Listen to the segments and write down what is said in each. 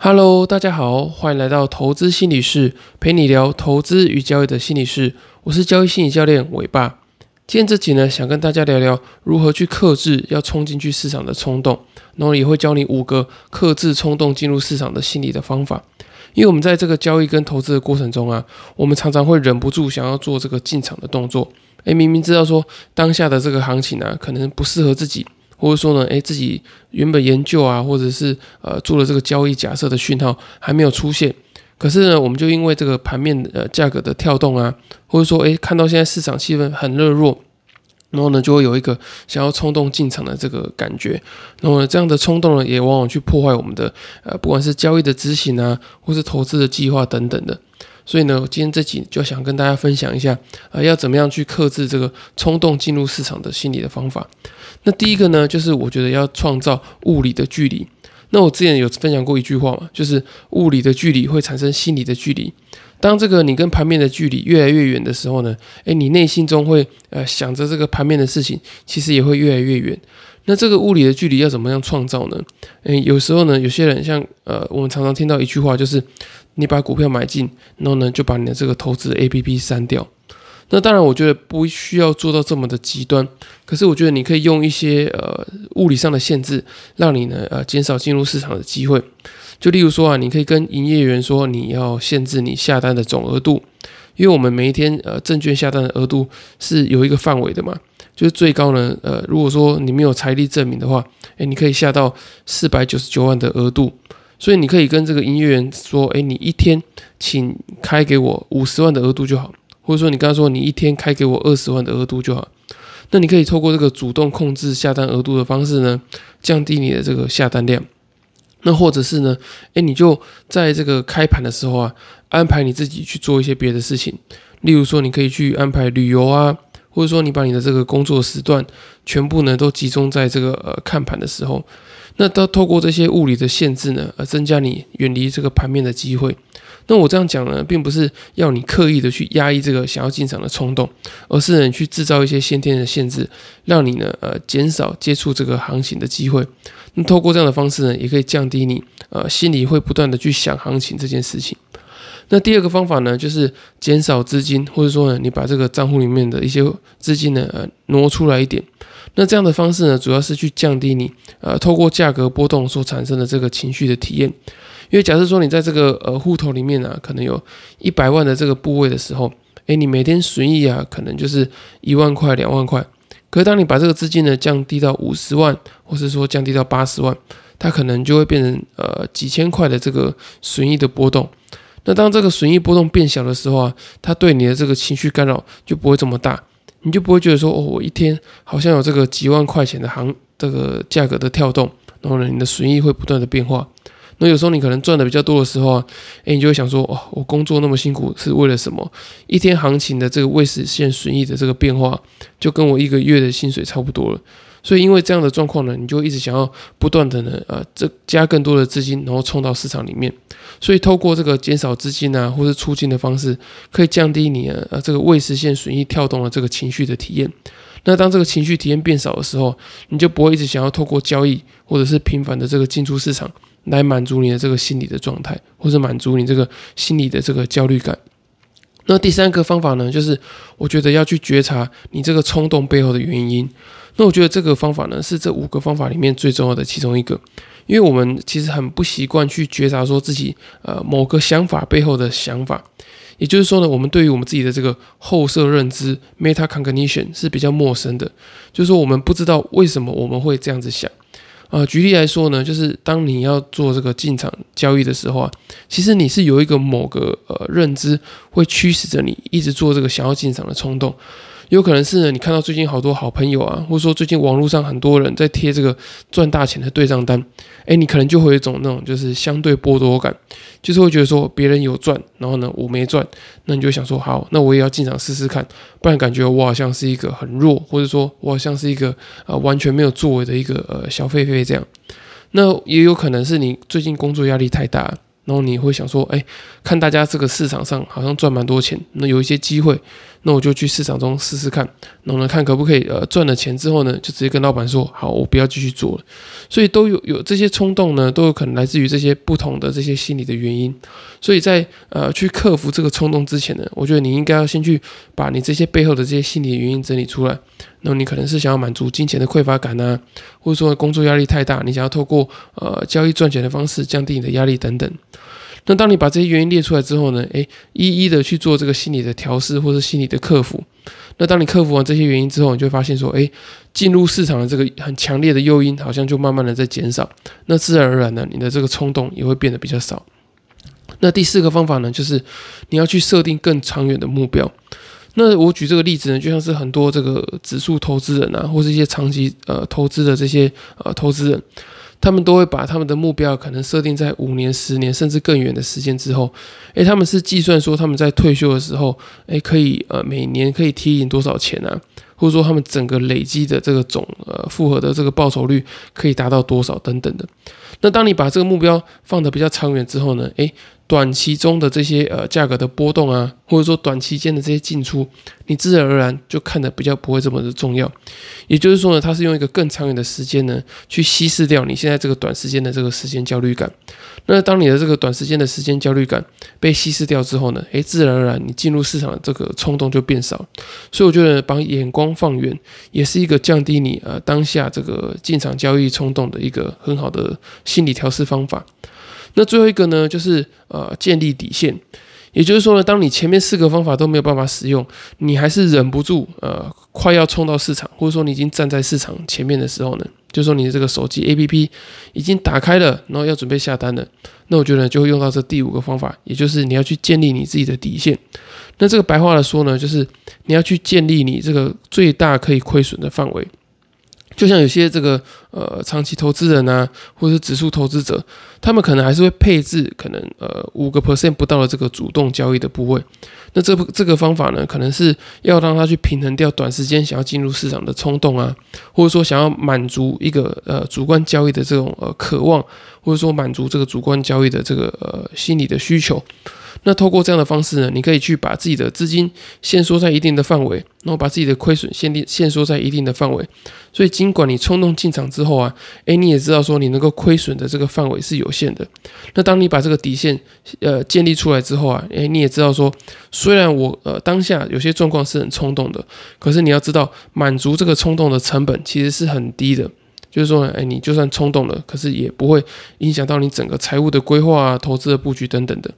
Hello，大家好，欢迎来到投资心理室，陪你聊投资与交易的心理室。我是交易心理教练伟爸。今天这集呢，想跟大家聊聊如何去克制要冲进去市场的冲动，然后也会教你五个克制冲动进入市场的心理的方法。因为我们在这个交易跟投资的过程中啊，我们常常会忍不住想要做这个进场的动作。诶，明明知道说当下的这个行情啊，可能不适合自己。或者说呢，诶，自己原本研究啊，或者是呃做了这个交易假设的讯号还没有出现，可是呢，我们就因为这个盘面呃价格的跳动啊，或者说诶看到现在市场气氛很热络，然后呢就会有一个想要冲动进场的这个感觉，然后呢这样的冲动呢也往往去破坏我们的呃不管是交易的执行啊，或是投资的计划等等的。所以呢，今天这集就想跟大家分享一下，呃，要怎么样去克制这个冲动进入市场的心理的方法。那第一个呢，就是我觉得要创造物理的距离。那我之前有分享过一句话嘛，就是物理的距离会产生心理的距离。当这个你跟盘面的距离越来越远的时候呢，诶，你内心中会呃想着这个盘面的事情，其实也会越来越远。那这个物理的距离要怎么样创造呢？诶，有时候呢，有些人像呃，我们常常听到一句话，就是你把股票买进，然后呢就把你的这个投资 A P P 删掉。那当然，我觉得不需要做到这么的极端，可是我觉得你可以用一些呃物理上的限制，让你呢呃减少进入市场的机会。就例如说啊，你可以跟营业员说你要限制你下单的总额度，因为我们每一天呃证券下单的额度是有一个范围的嘛，就是最高呢呃如果说你没有财力证明的话，诶，你可以下到四百九十九万的额度，所以你可以跟这个营业员说，诶，你一天请开给我五十万的额度就好。或者说你刚刚说你一天开给我二十万的额度就好，那你可以透过这个主动控制下单额度的方式呢，降低你的这个下单量。那或者是呢，诶，你就在这个开盘的时候啊，安排你自己去做一些别的事情，例如说你可以去安排旅游啊，或者说你把你的这个工作时段全部呢都集中在这个呃看盘的时候，那都透过这些物理的限制呢，而增加你远离这个盘面的机会。那我这样讲呢，并不是要你刻意的去压抑这个想要进场的冲动，而是呢去制造一些先天的限制，让你呢呃减少接触这个行情的机会。那透过这样的方式呢，也可以降低你呃心里会不断的去想行情这件事情。那第二个方法呢，就是减少资金，或者说呢你把这个账户里面的一些资金呢呃挪出来一点。那这样的方式呢，主要是去降低你呃透过价格波动所产生的这个情绪的体验。因为假设说你在这个呃户头里面呢，可能有一百万的这个部位的时候，诶，你每天损益啊，可能就是一万块、两万块。可是当你把这个资金呢降低到五十万，或是说降低到八十万，它可能就会变成呃几千块的这个损益的波动。那当这个损益波动变小的时候啊，它对你的这个情绪干扰就不会这么大，你就不会觉得说哦，我一天好像有这个几万块钱的行这个价格的跳动，然后呢，你的损益会不断的变化。那有时候你可能赚的比较多的时候啊，诶，你就会想说，哦，我工作那么辛苦是为了什么？一天行情的这个未实现损益的这个变化，就跟我一个月的薪水差不多了。所以因为这样的状况呢，你就一直想要不断的呢，呃，这加更多的资金，然后冲到市场里面。所以透过这个减少资金啊，或者出金的方式，可以降低你呃这个未实现损益跳动的这个情绪的体验。那当这个情绪体验变少的时候，你就不会一直想要透过交易或者是频繁的这个进出市场。来满足你的这个心理的状态，或者满足你这个心理的这个焦虑感。那第三个方法呢，就是我觉得要去觉察你这个冲动背后的原因。那我觉得这个方法呢，是这五个方法里面最重要的其中一个，因为我们其实很不习惯去觉察说自己呃某个想法背后的想法。也就是说呢，我们对于我们自己的这个后设认知 （meta cognition） 是比较陌生的，就是说我们不知道为什么我们会这样子想。呃，举例来说呢，就是当你要做这个进场交易的时候啊，其实你是有一个某个呃认知会驱使着你一直做这个想要进场的冲动。有可能是呢，你看到最近好多好朋友啊，或者说最近网络上很多人在贴这个赚大钱的对账单，哎，你可能就会有一种那种就是相对剥夺感，就是会觉得说别人有赚，然后呢我没赚，那你就想说好，那我也要进场试试看，不然感觉我好像是一个很弱，或者说我好像是一个呃完全没有作为的一个呃小狒狒这样。那也有可能是你最近工作压力太大。然后你会想说，哎，看大家这个市场上好像赚蛮多钱，那有一些机会，那我就去市场中试试看，然后呢，看可不可以呃赚了钱之后呢，就直接跟老板说，好，我不要继续做了。所以都有有这些冲动呢，都有可能来自于这些不同的这些心理的原因。所以在呃去克服这个冲动之前呢，我觉得你应该要先去把你这些背后的这些心理原因整理出来。那你可能是想要满足金钱的匮乏感呢，或者说工作压力太大，你想要透过呃交易赚钱的方式降低你的压力等等。那当你把这些原因列出来之后呢，诶，一一的去做这个心理的调试或者心理的克服。那当你克服完这些原因之后，你就会发现说，诶，进入市场的这个很强烈的诱因好像就慢慢的在减少。那自然而然呢，你的这个冲动也会变得比较少。那第四个方法呢，就是你要去设定更长远的目标。那我举这个例子呢，就像是很多这个指数投资人啊，或是一些长期呃投资的这些呃投资人，他们都会把他们的目标可能设定在五年、十年甚至更远的时间之后。诶，他们是计算说他们在退休的时候，诶，可以呃每年可以提赢多少钱啊？或者说他们整个累积的这个总呃复合的这个报酬率可以达到多少等等的。那当你把这个目标放得比较长远之后呢，诶，短期中的这些呃价格的波动啊，或者说短期间的这些进出，你自然而然就看得比较不会这么的重要。也就是说呢，它是用一个更长远的时间呢，去稀释掉你现在这个短时间的这个时间焦虑感。那当你的这个短时间的时间焦虑感被稀释掉之后呢，诶，自然而然你进入市场的这个冲动就变少。所以我觉得把眼光放远，也是一个降低你呃当下这个进场交易冲动的一个很好的心理调试方法。那最后一个呢，就是呃建立底线，也就是说呢，当你前面四个方法都没有办法使用，你还是忍不住呃快要冲到市场，或者说你已经站在市场前面的时候呢，就说你的这个手机 APP 已经打开了，然后要准备下单了，那我觉得就会用到这第五个方法，也就是你要去建立你自己的底线。那这个白话的说呢，就是你要去建立你这个最大可以亏损的范围。就像有些这个呃长期投资人啊，或者是指数投资者，他们可能还是会配置可能呃五个 percent 不到的这个主动交易的部位。那这这个方法呢，可能是要让他去平衡掉短时间想要进入市场的冲动啊，或者说想要满足一个呃主观交易的这种呃渴望，或者说满足这个主观交易的这个呃心理的需求。那透过这样的方式呢，你可以去把自己的资金限缩在一定的范围，然后把自己的亏损限定限缩在一定的范围。所以，尽管你冲动进场之之后啊，诶，你也知道说你能够亏损的这个范围是有限的。那当你把这个底线呃建立出来之后啊，诶，你也知道说，虽然我呃当下有些状况是很冲动的，可是你要知道，满足这个冲动的成本其实是很低的。就是说，哎，你就算冲动了，可是也不会影响到你整个财务的规划啊、投资的布局等等的。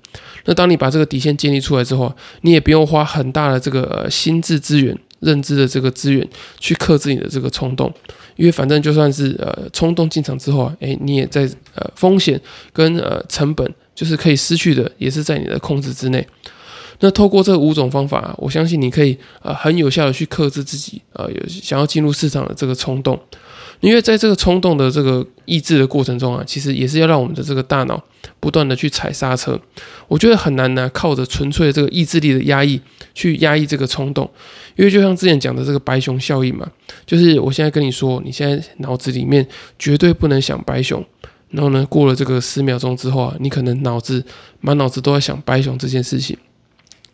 那当你把这个底线建立出来之后，你也不用花很大的这个心智资源、认知的这个资源去克制你的这个冲动，因为反正就算是呃冲动进场之后啊，哎，你也在呃风险跟呃成本就是可以失去的，也是在你的控制之内。那透过这五种方法，我相信你可以呃很有效的去克制自己呃有想要进入市场的这个冲动。因为在这个冲动的这个抑制的过程中啊，其实也是要让我们的这个大脑不断的去踩刹车。我觉得很难呢，靠着纯粹的这个意志力的压抑去压抑这个冲动。因为就像之前讲的这个白熊效应嘛，就是我现在跟你说，你现在脑子里面绝对不能想白熊，然后呢，过了这个十秒钟之后啊，你可能脑子满脑子都在想白熊这件事情。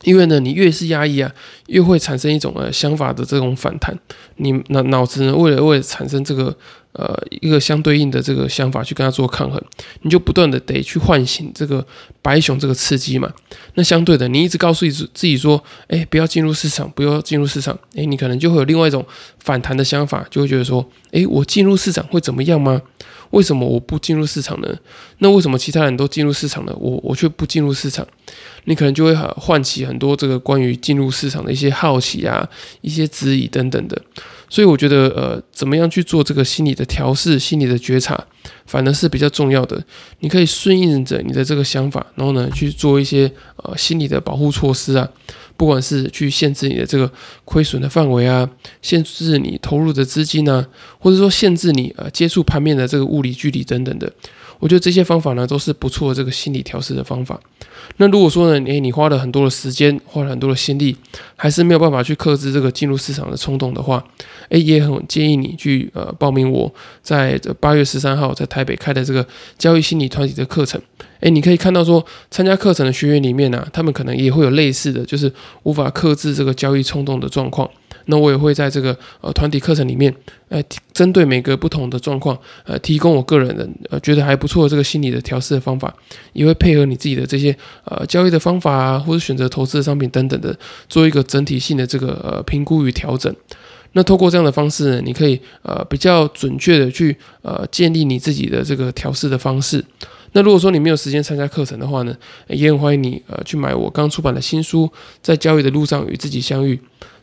因为呢，你越是压抑啊，越会产生一种呃想法的这种反弹。你脑脑子呢，为了为了产生这个呃一个相对应的这个想法去跟他做抗衡，你就不断的得去唤醒这个白熊这个刺激嘛。那相对的，你一直告诉自自己说，哎，不要进入市场，不要进入市场，哎，你可能就会有另外一种反弹的想法，就会觉得说，哎，我进入市场会怎么样吗？为什么我不进入市场呢？那为什么其他人都进入市场了，我我却不进入市场？你可能就会唤起很多这个关于进入市场的一些好奇啊、一些质疑等等的。所以我觉得，呃，怎么样去做这个心理的调试、心理的觉察，反而是比较重要的。你可以顺应着你的这个想法，然后呢去做一些呃心理的保护措施啊。不管是去限制你的这个亏损的范围啊，限制你投入的资金啊，或者说限制你呃接触盘面的这个物理距离等等的，我觉得这些方法呢都是不错的这个心理调试的方法。那如果说呢，诶，你花了很多的时间，花了很多的心力，还是没有办法去克制这个进入市场的冲动的话，诶，也很建议你去呃报名我在这八月十三号在台北开的这个交易心理团体的课程。诶，你可以看到说，参加课程的学员里面呢，他们可能也会有类似的就是无法克制这个交易冲动的状况。那我也会在这个呃团体课程里面，呃，针对每个不同的状况，呃，提供我个人的呃觉得还不错的这个心理的调试的方法，也会配合你自己的这些呃交易的方法啊，或者选择投资的商品等等的，做一个整体性的这个呃评估与调整。那透过这样的方式呢，你可以呃比较准确的去呃建立你自己的这个调试的方式。那如果说你没有时间参加课程的话呢，也很欢迎你呃去买我刚出版的新书《在交易的路上与自己相遇》。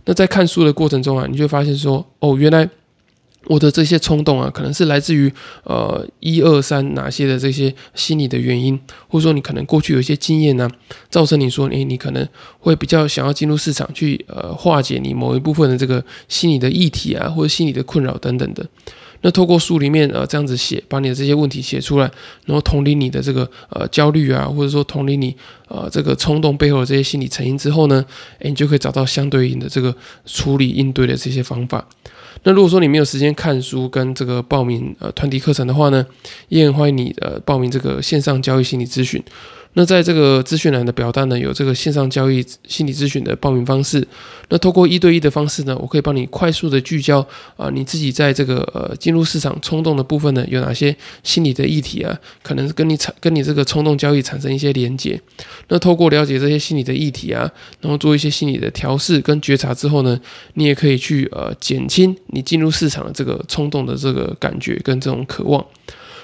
那在看书的过程中啊，你就发现说，哦，原来我的这些冲动啊，可能是来自于呃一二三哪些的这些心理的原因，或者说你可能过去有一些经验呢，造成你说，诶，你可能会比较想要进入市场去呃化解你某一部分的这个心理的议题啊，或者心理的困扰等等的。那透过书里面呃这样子写，把你的这些问题写出来，然后同理你的这个呃焦虑啊，或者说同理你呃这个冲动背后的这些心理成因之后呢，诶，你就可以找到相对应的这个处理应对的这些方法。那如果说你没有时间看书跟这个报名呃团体课程的话呢，也很欢迎你呃报名这个线上交易心理咨询。那在这个资讯栏的表单呢，有这个线上交易心理咨询的报名方式。那透过一对一的方式呢，我可以帮你快速的聚焦啊，你自己在这个呃进入市场冲动的部分呢，有哪些心理的议题啊，可能跟你产跟你这个冲动交易产生一些连接。那透过了解这些心理的议题啊，然后做一些心理的调试跟觉察之后呢，你也可以去呃减轻你进入市场的这个冲动的这个感觉跟这种渴望。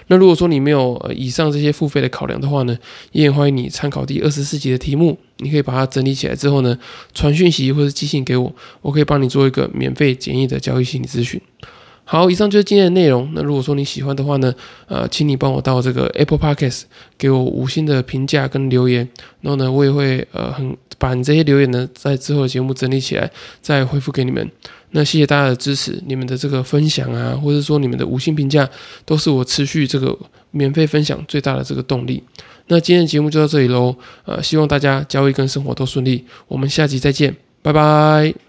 那如果说你没有呃以上这些付费的考量的话呢，也欢迎你参考第二十四集的题目，你可以把它整理起来之后呢，传讯息或者寄信给我，我可以帮你做一个免费简易的交易心理咨询。好，以上就是今天的内容。那如果说你喜欢的话呢，呃，请你帮我到这个 Apple Podcast 给我五星的评价跟留言，然后呢，我也会呃很把你这些留言呢在之后的节目整理起来，再回复给你们。那谢谢大家的支持，你们的这个分享啊，或者说你们的五星评价，都是我持续这个免费分享最大的这个动力。那今天的节目就到这里喽，呃，希望大家交易跟生活都顺利，我们下集再见，拜拜。